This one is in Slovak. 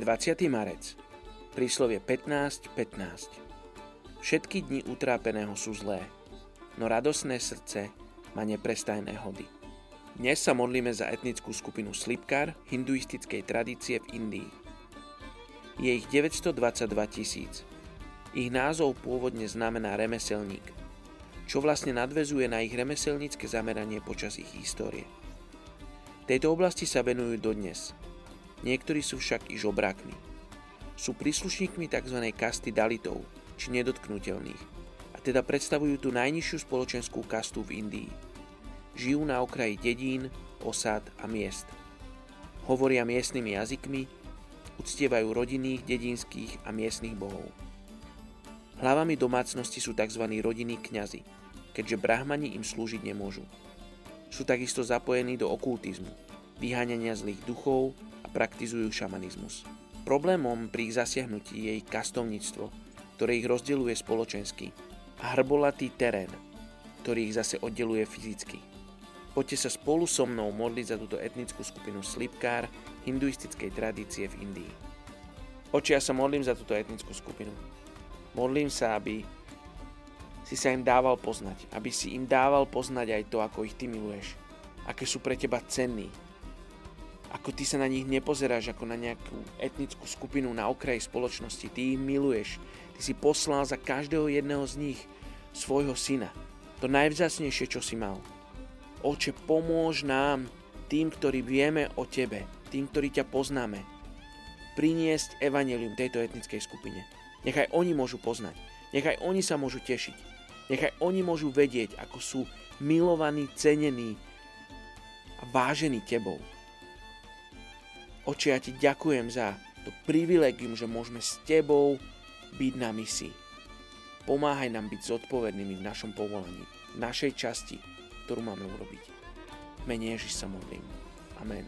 Je 20. marec. Príslovie 15.15. 15. Všetky dni utrápeného sú zlé, no radosné srdce má neprestajné hody. Dnes sa modlíme za etnickú skupinu Slipkar hinduistickej tradície v Indii. Je ich 922 tisíc. Ich názov pôvodne znamená remeselník, čo vlastne nadvezuje na ich remeselnícke zameranie počas ich histórie. Tejto oblasti sa venujú dodnes – Niektorí sú však i žobrákmi. Sú príslušníkmi tzv. kasty dalitov, či nedotknutelných, a teda predstavujú tú najnižšiu spoločenskú kastu v Indii. Žijú na okraji dedín, osád a miest. Hovoria miestnymi jazykmi, uctievajú rodinných, dedinských a miestnych bohov. Hlavami domácnosti sú tzv. rodinní kňazi, keďže brahmani im slúžiť nemôžu. Sú takisto zapojení do okultizmu, vyháňania zlých duchov praktizujú šamanizmus. Problémom pri ich zasiahnutí je ich kastovníctvo, ktoré ich rozdeluje spoločensky a hrbolatý terén, ktorý ich zase oddeluje fyzicky. Poďte sa spolu so mnou modliť za túto etnickú skupinu Slipkár hinduistickej tradície v Indii. Oči, ja sa modlím za túto etnickú skupinu. Modlím sa, aby si sa im dával poznať, aby si im dával poznať aj to, ako ich ty miluješ, aké sú pre teba cenní, ako ty sa na nich nepozeráš ako na nejakú etnickú skupinu na okraji spoločnosti. Ty ich miluješ. Ty si poslal za každého jedného z nich svojho syna. To najvzácnejšie, čo si mal. Oče, pomôž nám, tým, ktorí vieme o tebe, tým, ktorí ťa poznáme, priniesť evanelium tejto etnickej skupine. Nechaj oni môžu poznať. Nechaj oni sa môžu tešiť. Nechaj oni môžu vedieť, ako sú milovaní, cenení a vážení tebou. Oče, ja ti ďakujem za to privilegium, že môžeme s tebou byť na misii. Pomáhaj nám byť zodpovednými v našom povolaní, v našej časti, ktorú máme urobiť. Mene Ježiš sa modlím. Amen.